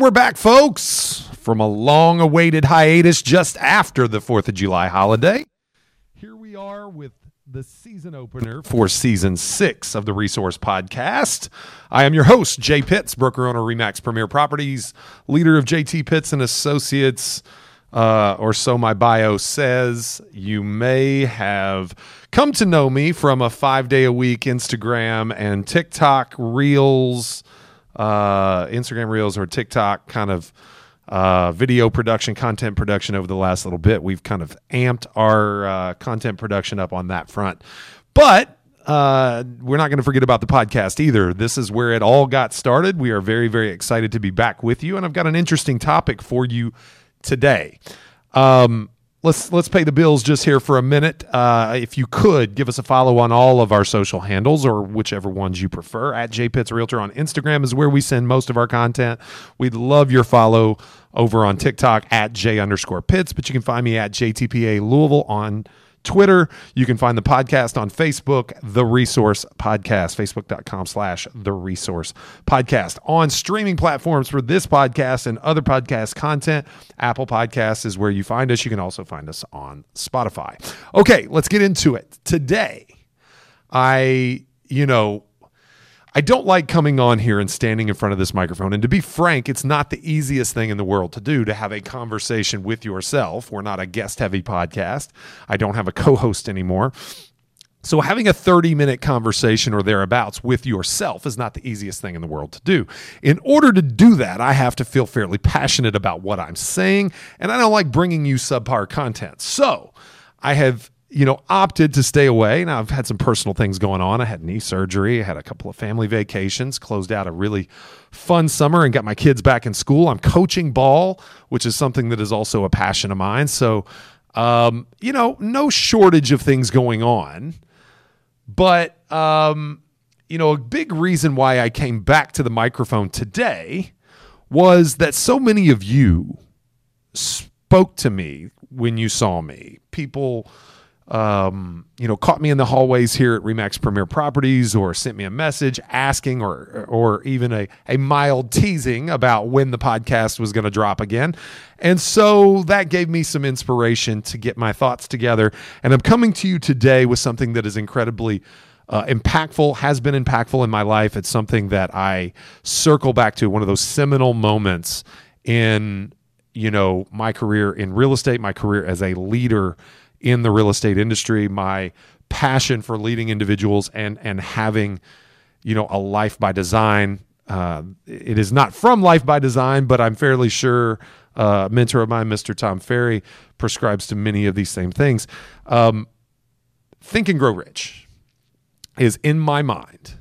We're back, folks, from a long awaited hiatus just after the 4th of July holiday. Here we are with the season opener for season six of the Resource Podcast. I am your host, Jay Pitts, broker owner, Remax Premier Properties, leader of JT Pitts and Associates. Uh, or so my bio says. You may have come to know me from a five day a week Instagram and TikTok Reels uh, Instagram Reels or TikTok kind of uh, video production, content production over the last little bit. We've kind of amped our uh, content production up on that front. But uh, we're not going to forget about the podcast either. This is where it all got started. We are very, very excited to be back with you. And I've got an interesting topic for you today. Um, let's let's pay the bills just here for a minute. Uh, if you could give us a follow on all of our social handles or whichever ones you prefer. At JPitts Realtor on Instagram is where we send most of our content. We'd love your follow over on TikTok at J underscore Pitts, but you can find me at JTPA Louisville on Twitter. You can find the podcast on Facebook, The Resource Podcast, facebook.com slash The Resource Podcast. On streaming platforms for this podcast and other podcast content, Apple Podcasts is where you find us. You can also find us on Spotify. Okay, let's get into it. Today, I, you know, I don't like coming on here and standing in front of this microphone. And to be frank, it's not the easiest thing in the world to do to have a conversation with yourself. We're not a guest heavy podcast. I don't have a co host anymore. So, having a 30 minute conversation or thereabouts with yourself is not the easiest thing in the world to do. In order to do that, I have to feel fairly passionate about what I'm saying, and I don't like bringing you subpar content. So, I have you know, opted to stay away. Now, I've had some personal things going on. I had knee surgery, I had a couple of family vacations, closed out a really fun summer, and got my kids back in school. I'm coaching ball, which is something that is also a passion of mine. So, um, you know, no shortage of things going on. But, um, you know, a big reason why I came back to the microphone today was that so many of you spoke to me when you saw me. People, um, you know, caught me in the hallways here at Remax Premier Properties or sent me a message asking or or even a, a mild teasing about when the podcast was going to drop again. And so that gave me some inspiration to get my thoughts together. And I'm coming to you today with something that is incredibly uh, impactful, has been impactful in my life. It's something that I circle back to, one of those seminal moments in, you know, my career in real estate, my career as a leader in the real estate industry, my passion for leading individuals and and having, you know, a life by design. Uh, it is not from Life by Design, but I'm fairly sure uh, a mentor of mine, Mr. Tom Ferry, prescribes to many of these same things. Um, Think and Grow Rich is, in my mind,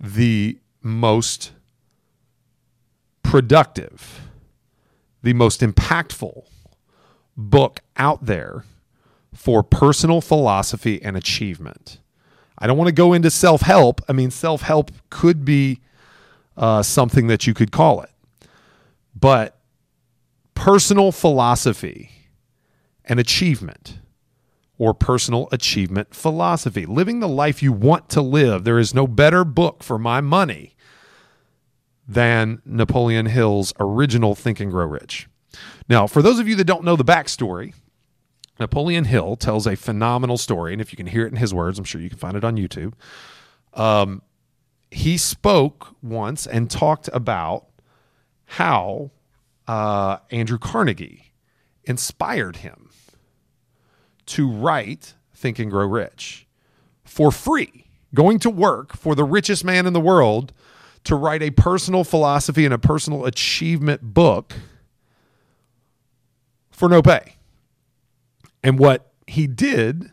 the most productive, the most impactful book out there for personal philosophy and achievement. I don't want to go into self help. I mean, self help could be uh, something that you could call it, but personal philosophy and achievement or personal achievement philosophy, living the life you want to live. There is no better book for my money than Napoleon Hill's original Think and Grow Rich. Now, for those of you that don't know the backstory, Napoleon Hill tells a phenomenal story, and if you can hear it in his words, I'm sure you can find it on YouTube. Um, he spoke once and talked about how uh, Andrew Carnegie inspired him to write Think and Grow Rich for free, going to work for the richest man in the world to write a personal philosophy and a personal achievement book for no pay. And what he did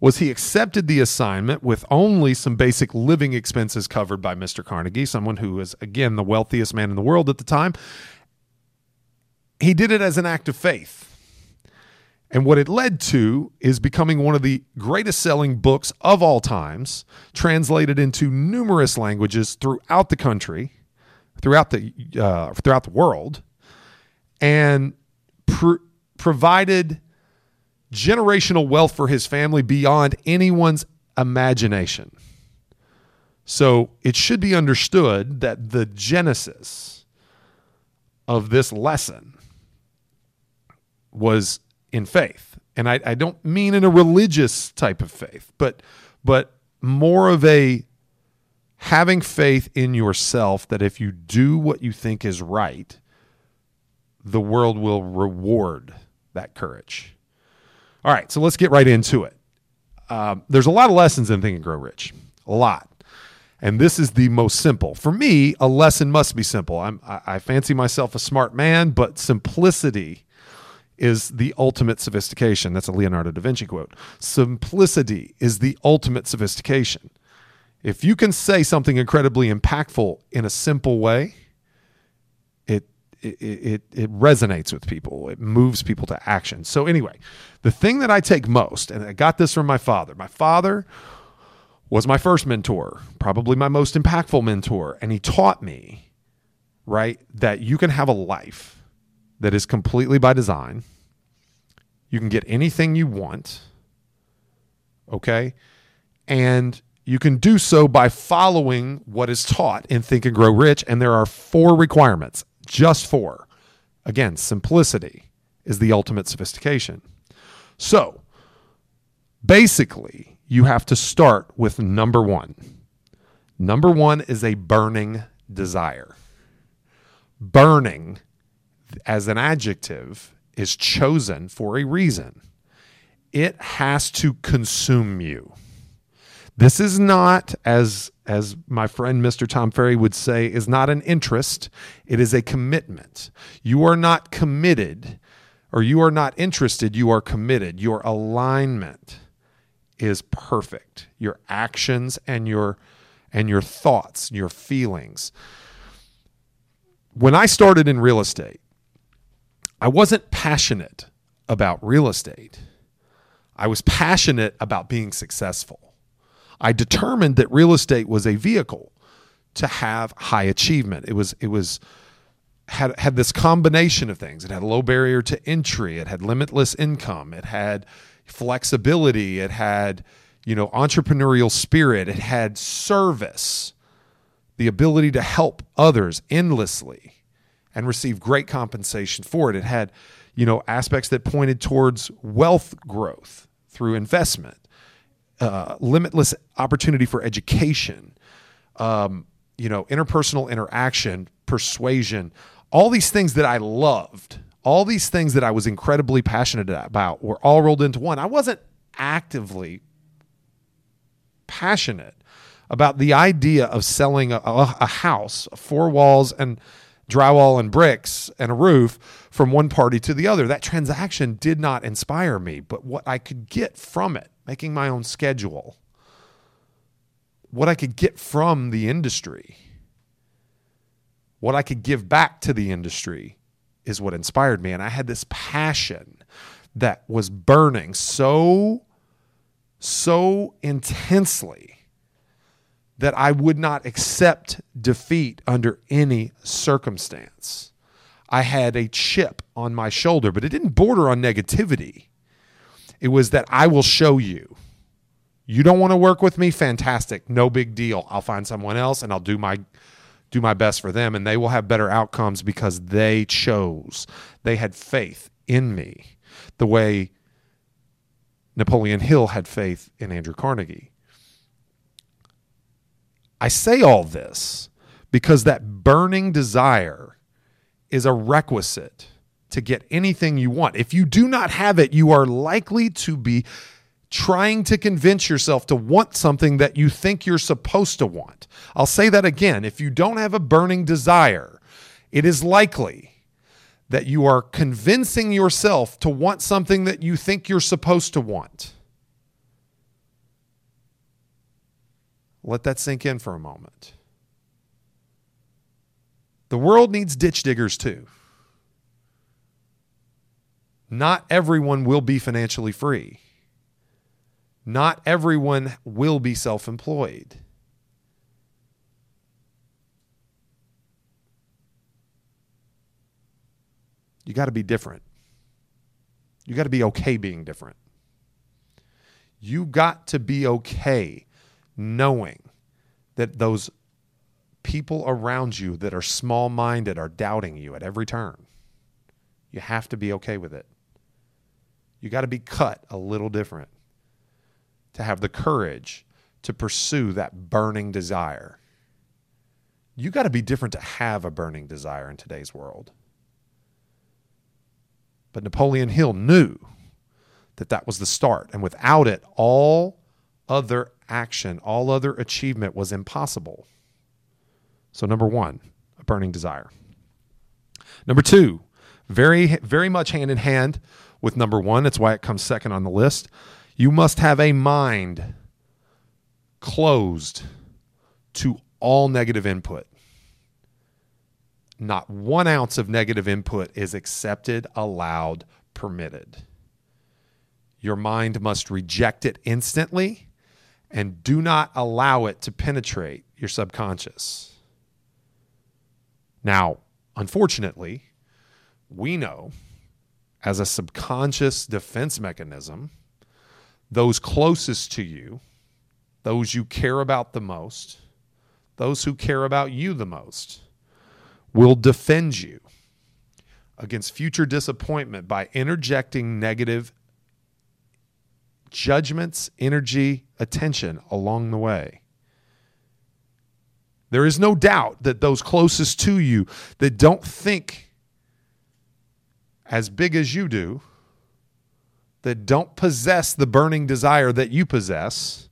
was he accepted the assignment with only some basic living expenses covered by Mr. Carnegie, someone who was, again, the wealthiest man in the world at the time. he did it as an act of faith. And what it led to is becoming one of the greatest selling books of all times, translated into numerous languages throughout the country, throughout the uh, throughout the world, and pr- provided generational wealth for his family beyond anyone's imagination. So it should be understood that the genesis of this lesson was in faith. And I, I don't mean in a religious type of faith, but but more of a having faith in yourself that if you do what you think is right, the world will reward that courage. All right, so let's get right into it. Um, there's a lot of lessons in Think and Grow Rich, a lot. And this is the most simple. For me, a lesson must be simple. I'm, I, I fancy myself a smart man, but simplicity is the ultimate sophistication. That's a Leonardo da Vinci quote. Simplicity is the ultimate sophistication. If you can say something incredibly impactful in a simple way, it it, resonates with people. It moves people to action. So anyway, the thing that I take most, and I got this from my father. My father was my first mentor, probably my most impactful mentor, and he taught me, right, that you can have a life that is completely by design. You can get anything you want. Okay. And you can do so by following what is taught in Think and Grow Rich. And there are four requirements, just four. Again, simplicity is the ultimate sophistication. So basically, you have to start with number one. Number one is a burning desire. Burning as an adjective is chosen for a reason. It has to consume you. This is not, as as my friend Mr. Tom Ferry would say, is not an interest. It is a commitment. You are not committed, or you are not interested. You are committed. Your alignment is perfect. Your actions and your and your thoughts, your feelings. When I started in real estate, I wasn't passionate about real estate. I was passionate about being successful. I determined that real estate was a vehicle to have high achievement. It was it was had had this combination of things. It had a low barrier to entry, it had limitless income, it had flexibility, it had, you know, entrepreneurial spirit, it had service, the ability to help others endlessly and receive great compensation for it. It had, you know, aspects that pointed towards wealth growth through investment, uh, limitless opportunity for education, um, you know, interpersonal interaction, persuasion, all these things that I loved, all these things that I was incredibly passionate about were all rolled into one. I wasn't actively passionate about the idea of selling a, a house, four walls, and drywall and bricks and a roof from one party to the other. That transaction did not inspire me, but what I could get from it, making my own schedule, what I could get from the industry, what I could give back to the industry is what inspired me. And I had this passion that was burning so, so intensely that I would not accept defeat under any circumstance. I had a chip on my shoulder, but it didn't border on negativity. It was that I will show you. You don't want to work with me? Fantastic. No big deal. I'll find someone else and I'll do my do my best for them and they will have better outcomes because they chose. They had faith in me. The way Napoleon Hill had faith in Andrew Carnegie. I say all this because that burning desire is a requisite to get anything you want. If you do not have it, you are likely to be trying to convince yourself to want something that you think you're supposed to want. I'll say that again. If you don't have a burning desire, it is likely that you are convincing yourself to want something that you think you're supposed to want. Let that sink in for a moment. The world needs ditch diggers too. Not everyone will be financially free. Not everyone will be self employed. You got to be different. You got to be okay being different. You got to be okay knowing that those people around you that are small minded are doubting you at every turn. You have to be okay with it. You got to be cut a little different to have the courage to pursue that burning desire. You got to be different to have a burning desire in today's world. But Napoleon Hill knew that that was the start. And without it, all other action, all other achievement was impossible. So, number one, a burning desire. Number two, very, very much hand in hand with number one. That's why it comes second on the list. You must have a mind closed to all negative input not one ounce of negative input is accepted, allowed, permitted. Your mind must reject it instantly and do not allow it to penetrate your subconscious. Now, unfortunately, we know as a subconscious defense mechanism, those closest to you, those you care about the most, those who care about you the most, will defend you against future disappointment by interjecting negative judgments, energy, attention along the way. There is no doubt that those closest to you that don't think as big as you do, that don't possess the burning desire that you possess,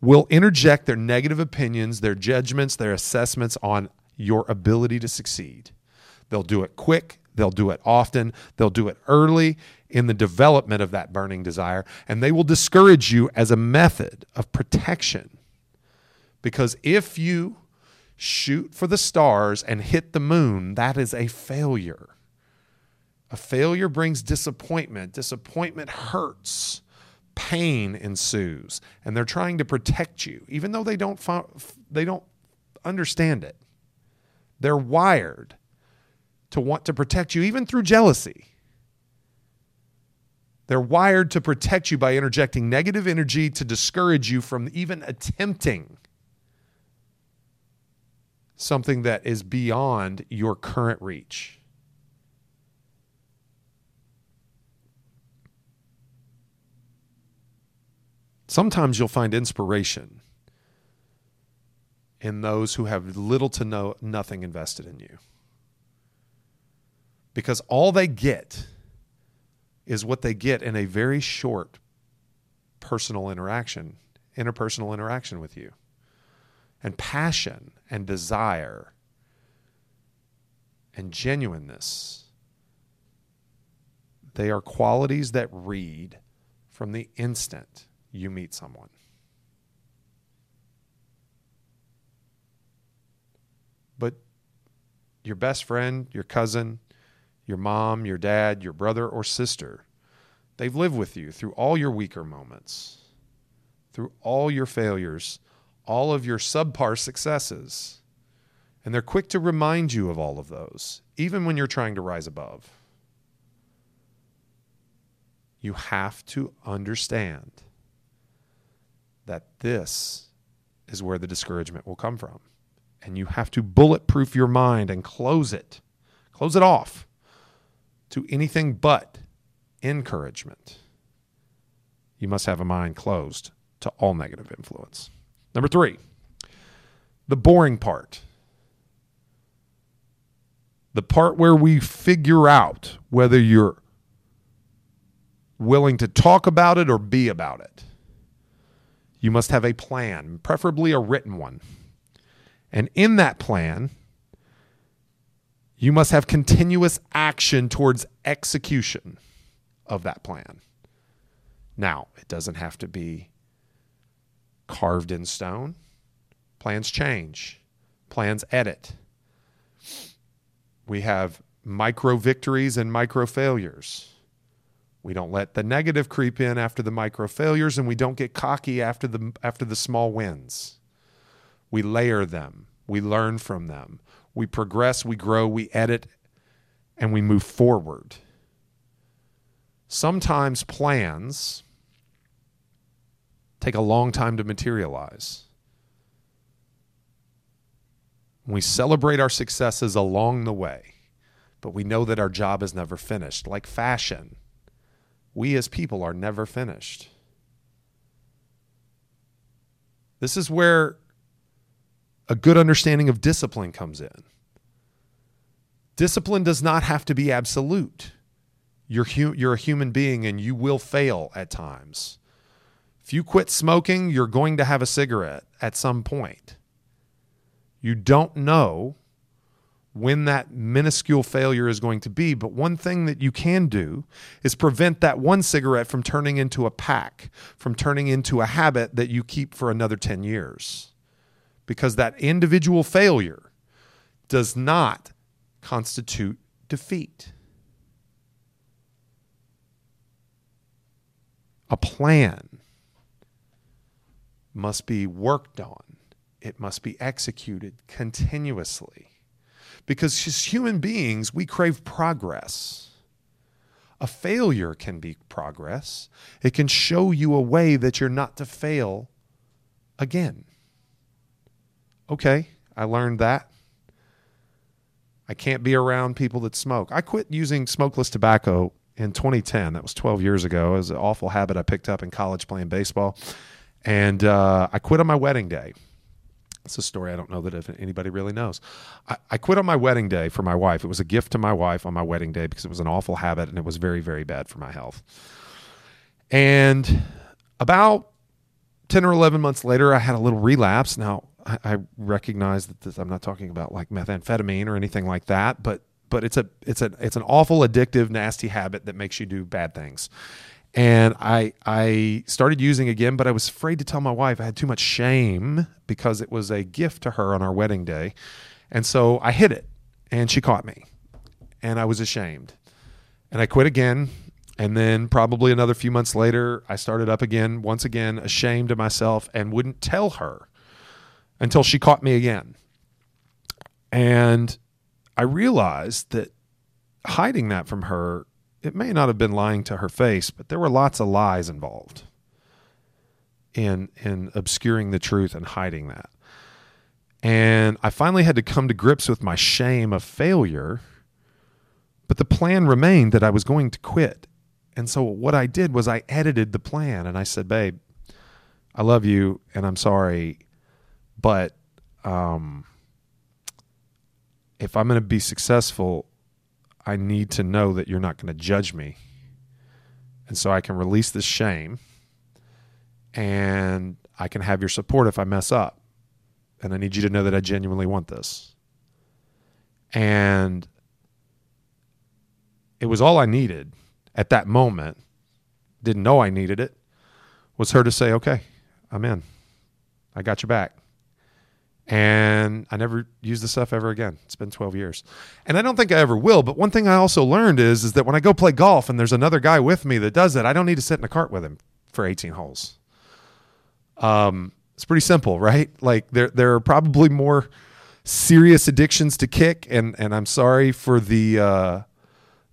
will interject their negative opinions, their judgments, their assessments on your ability to succeed. They'll do it quick, they'll do it often, they'll do it early in the development of that burning desire, and they will discourage you as a method of protection. Because if you shoot for the stars and hit the moon, that is a failure. A failure brings disappointment. Disappointment hurts. Pain ensues, and they're trying to protect you, even though they don't they don't understand it. They're wired to want to protect you, even through jealousy. They're wired to protect you by interjecting negative energy to discourage you from even attempting something that is beyond your current reach. Sometimes you'll find inspiration in those who have little to no nothing invested in you. Because all they get is what they get in a very short personal interaction, interpersonal interaction with you. And passion and desire and genuineness. They are qualities that read from the instant you meet someone. but your best friend, your cousin, your mom, your dad, your brother or sister, they've lived with you through all your weaker moments, through all your failures, all of your subpar successes. And they're quick to remind you of all of those, even when you're trying to rise above. You have to understand that this is where the discouragement will come from and you have to bulletproof your mind and close it, close it off to anything but encouragement. You must have a mind closed to all negative influence. Number three, the boring part. The part where we figure out whether you're willing to talk about it or be about it. You must have a plan, preferably a written one. And in that plan, you must have continuous action towards execution of that plan. Now, it doesn't have to be carved in stone. Plans change, plans edit. We have micro victories and micro failures. We don't let the negative creep in after the micro failures and we don't get cocky after the after the small wins. We layer them. We learn from them. We progress, we grow, we edit and we move forward. Sometimes plans take a long time to materialize. We celebrate our successes along the way, but we know that our job is never finished. Like fashion, we as people are never finished. This is where a good understanding of discipline comes in. Discipline does not have to be absolute. You're, hu- you're a human being and you will fail at times. If you quit smoking, you're going to have a cigarette at some point. You don't know when that minuscule failure is going to be, but one thing that you can do is prevent that one cigarette from turning into a pack, from turning into a habit that you keep for another 10 years. Because that individual failure does not constitute defeat. A plan must be worked on, it must be executed continuously. Because as human beings, we crave progress. A failure can be progress, it can show you a way that you're not to fail again. Okay, I learned that. I can't be around people that smoke. I quit using smokeless tobacco in 2010. That was 12 years ago. It was an awful habit I picked up in college playing baseball. And uh, I quit on my wedding day. It's a story I don't know that if anybody really knows. I, I, quit on my wedding day for my wife. It was a gift to my wife on my wedding day because it was an awful habit and it was very, very bad for my health. And about 10 or 11 months later, I had a little relapse. Now, I, I recognize that this, I'm not talking about like methamphetamine or anything like that, but but it's a it's a it's an awful addictive nasty habit that makes you do bad things and I I started using again, but I was afraid to tell my wife. I had too much shame because it was a gift to her on our wedding day, and so I hid it, and she caught me, and I was ashamed, and I quit again. And then probably another few months later, I started up again, once again, ashamed of myself, and wouldn't tell her until she caught me again. And I realized that hiding that from her it may not have been lying to her face, but there were lots of lies involved in in obscuring the truth and hiding that. And I finally had to come to grips with my shame of failure, but the plan remained that I was going to quit. And so what I did was I edited the plan and I said, "Babe, I love you and I'm sorry, but um if I'm going to be successful, I need to know that you're not going to judge me. And so I can release this shame and I can have your support if I mess up. And I need you to know that I genuinely want this. And it was all I needed at that moment. Didn't know I needed it. Was her to say, okay, I'm in. I got your back and I never used the stuff ever again. It's been 12 years. And I don't think I ever will, but one thing I also learned is is that when I go play golf and there's another guy with me that does it, I don't need to sit in a cart with him for 18 holes. Um it's pretty simple, right? Like there there are probably more serious addictions to kick and and I'm sorry for the uh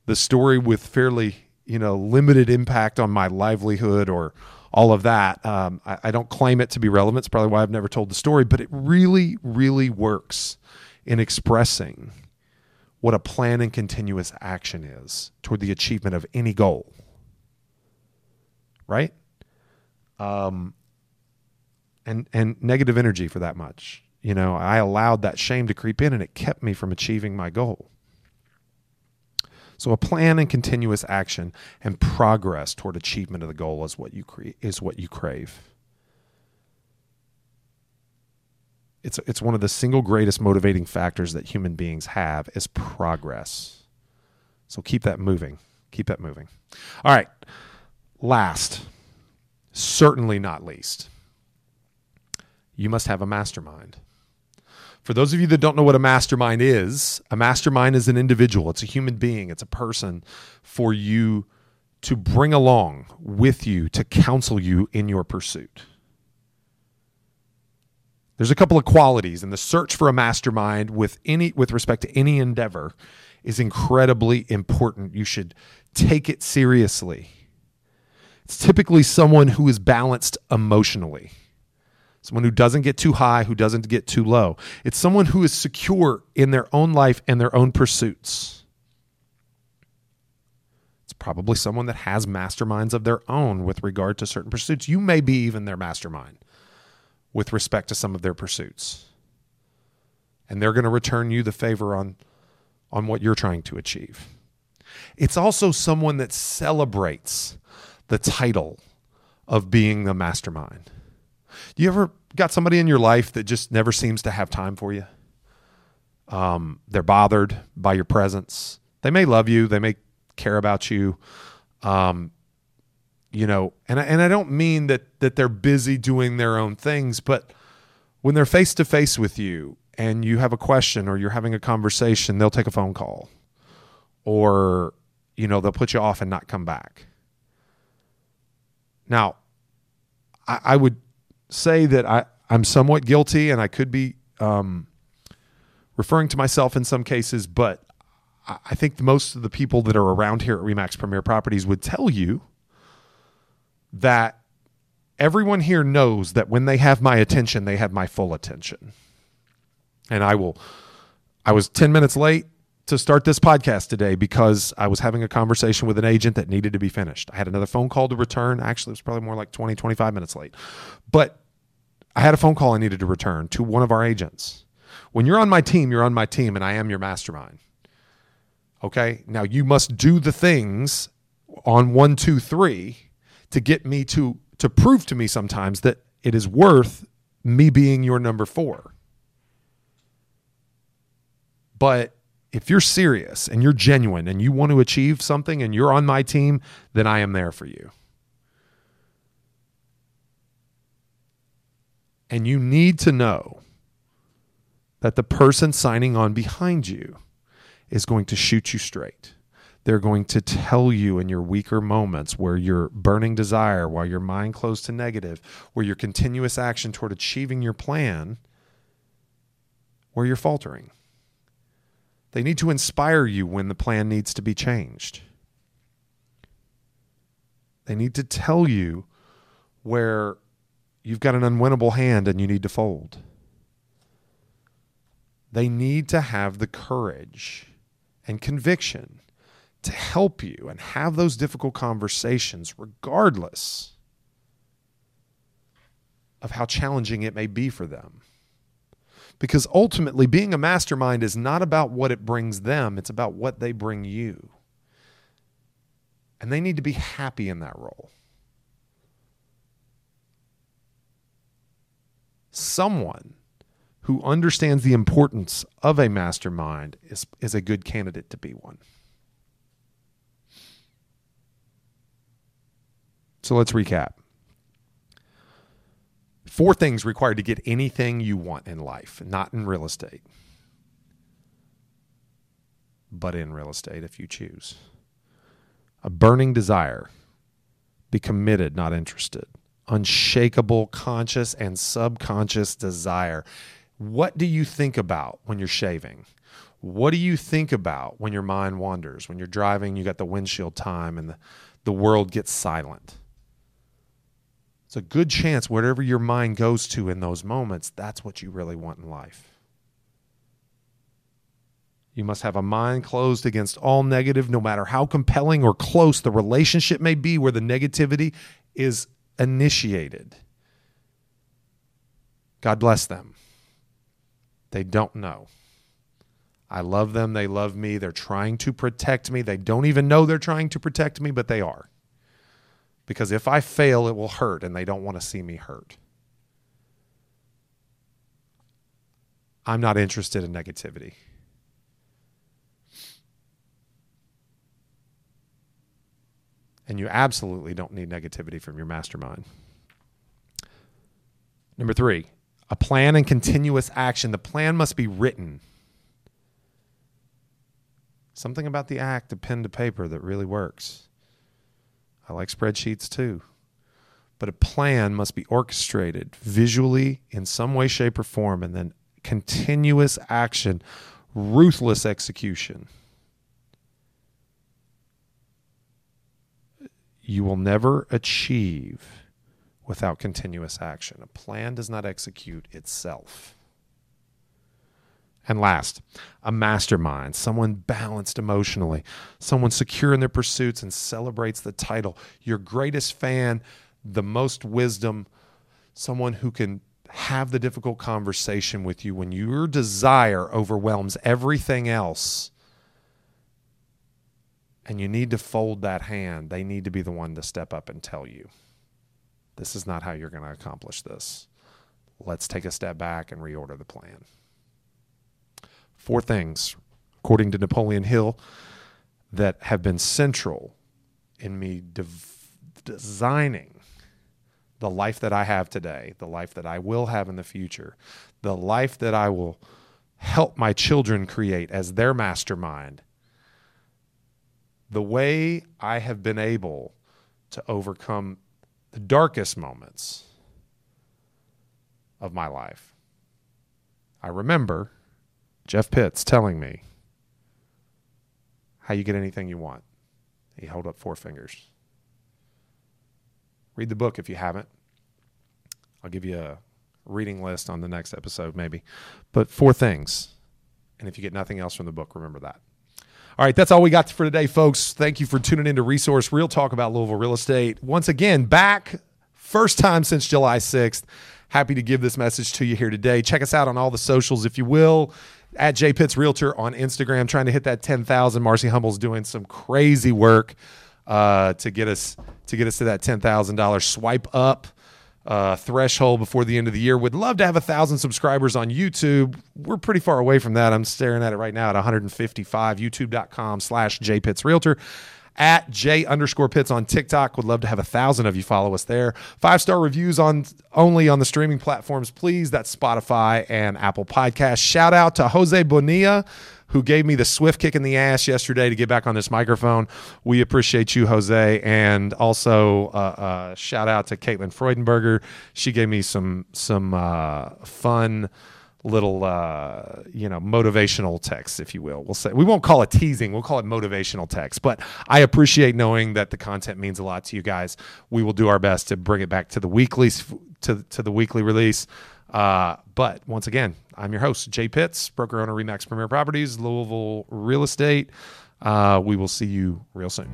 the story with fairly, you know, limited impact on my livelihood or all of that. Um, I, I, don't claim it to be relevant. It's probably why I've never told the story, but it really, really works in expressing what a plan and continuous action is toward the achievement of any goal. Right? Um, and and negative energy for that much. You know, I allowed that shame to creep in and it kept me from achieving my goal. So a plan and continuous action and progress toward achievement of the goal is what you cre- is what you crave. It's it's one of the single greatest motivating factors that human beings have is progress. So keep that moving. Keep that moving. All right. Last, certainly not least, you must have a mastermind. For those of you that don't know what a mastermind is, a mastermind is an individual, it's a human being, it's a person for you to bring along with you to counsel you in your pursuit. There's a couple of qualities, and the search for a mastermind with any with respect to any endeavor is incredibly important. You should take it seriously. It's typically someone who is balanced emotionally. Someone who doesn't get too high, who doesn't get too low. It's someone who is secure in their own life and their own pursuits. It's probably someone that has masterminds of their own with regard to certain pursuits. You may be even their mastermind with respect to some of their pursuits. And they're going to return you the favor on, on what you're trying to achieve. It's also someone that celebrates the title of being the mastermind. You ever got somebody in your life that just never seems to have time for you? Um, they're bothered by your presence. They may love you, they may care about you, um, you know. And I, and I don't mean that that they're busy doing their own things, but when they're face to face with you and you have a question or you're having a conversation, they'll take a phone call, or you know they'll put you off and not come back. Now, I, I would say that I, I'm somewhat guilty and I could be um, referring to myself in some cases, but I think most of the people that are around here at Remax Premier Properties would tell you that everyone here knows that when they have my attention, they have my full attention. And I will, I was 10 minutes late to start this podcast today because I was having a conversation with an agent that needed to be finished. I had another phone call to return. Actually, it was probably more like 20, 25 minutes late. But I had a phone call I needed to return to one of our agents. When you're on my team, you're on my team, and I am your mastermind. Okay. Now you must do the things on one, two, three to get me to to prove to me sometimes that it is worth me being your number four. But if you're serious and you're genuine and you want to achieve something and you're on my team, then I am there for you. And you need to know that the person signing on behind you is going to shoot you straight. They're going to tell you in your weaker moments where your burning desire, while your mind closed to negative, where your continuous action toward achieving your plan, where you're faltering. They need to inspire you when the plan needs to be changed. They need to tell you where you've got an unwinnable hand and you need to fold. They need to have the courage and conviction to help you and have those difficult conversations, regardless of how challenging it may be for them. Because ultimately, being a mastermind is not about what it brings them, it's about what they bring you. And they need to be happy in that role. Someone who understands the importance of a mastermind is, is a good candidate to be one. So let's recap four things required to get anything you want in life, not in real estate, but in real estate if you choose. A burning desire, be committed, not interested. Unshakable, conscious, and subconscious desire. What do you think about when you're shaving? What do you think about when your mind wanders? When you're driving, you got the windshield time and the, the world gets silent it's a good chance whatever your mind goes to in those moments, that's what you really want in life. You must have a mind closed against all negative, no matter how compelling or close the relationship may be where the negativity is initiated. God bless them. They don't know. I love them. They love me. They're trying to protect me. They don't even know they're trying to protect me, but they are because if I fail, it will hurt, and they don't want to see me hurt. I'm not interested in negativity. And you absolutely don't need negativity from your mastermind. Number three, a plan and continuous action. The plan must be written. Something about the act of pen to paper that really works. I like spreadsheets too. But a plan must be orchestrated visually in some way, shape, or form, and then continuous action, ruthless execution. You will never achieve without continuous action. A plan does not execute itself. And last, a mastermind, someone balanced emotionally, someone secure in their pursuits and celebrates the title, your greatest fan, the most wisdom, someone who can have the difficult conversation with you when your desire overwhelms everything else and you need to fold that hand. They need to be the one to step up and tell you, this is not how you're going to accomplish this. Let's take a step back and reorder the plan. Four things, according to Napoleon Hill, that have been central in me designing the life that I have today, the life that I will have in the future, the life that I will help my children create as their mastermind. The way I have been able to overcome the darkest moments of my life. I remember Jeff Pitts telling me how you get anything you want. He held up four fingers. Read the book if you haven't. I'll give you a reading list on the next episode, maybe. But four things. And if you get nothing else from the book, remember that. All right, that's all we got for today, folks. Thank you for tuning into Resource Real Talk about Louisville real estate. Once again, back first time since July 6th. Happy to give this message to you here today. Check us out on all the socials, if you will at J Pitts Realtor on Instagram, trying to hit that 10,000. Marcy Humble's doing some crazy work uh, to get us to get us to that $10,000 swipe up uh, threshold before the end of the year. Would love to have a thousand subscribers on YouTube. We're pretty far away from that. I'm staring at it right now at 155. YouTube.com slash J Pitts Realtor at J underscore Pitts on TikTok. Would love to have a thousand of you follow us there. Five star reviews on only on the streaming platforms, please. That's Spotify and Apple Podcasts. Shout out to Jose Bonilla who gave me the swift kick in the ass yesterday to get back on this microphone. We appreciate you, Jose, and also uh, uh, shout out to Caitlin Freudenberger. She gave me some some uh, fun little uh, you know motivational text if you will. We'll say we won't call it teasing. We'll call it motivational text but i appreciate knowing that the content means a lot to you guys. We will do our best to bring it back to the weekly to, to the weekly release. Uh, but once again i'm your host jay pitts broker owner remax premier properties louisville real estate. Uh, we will see you real soon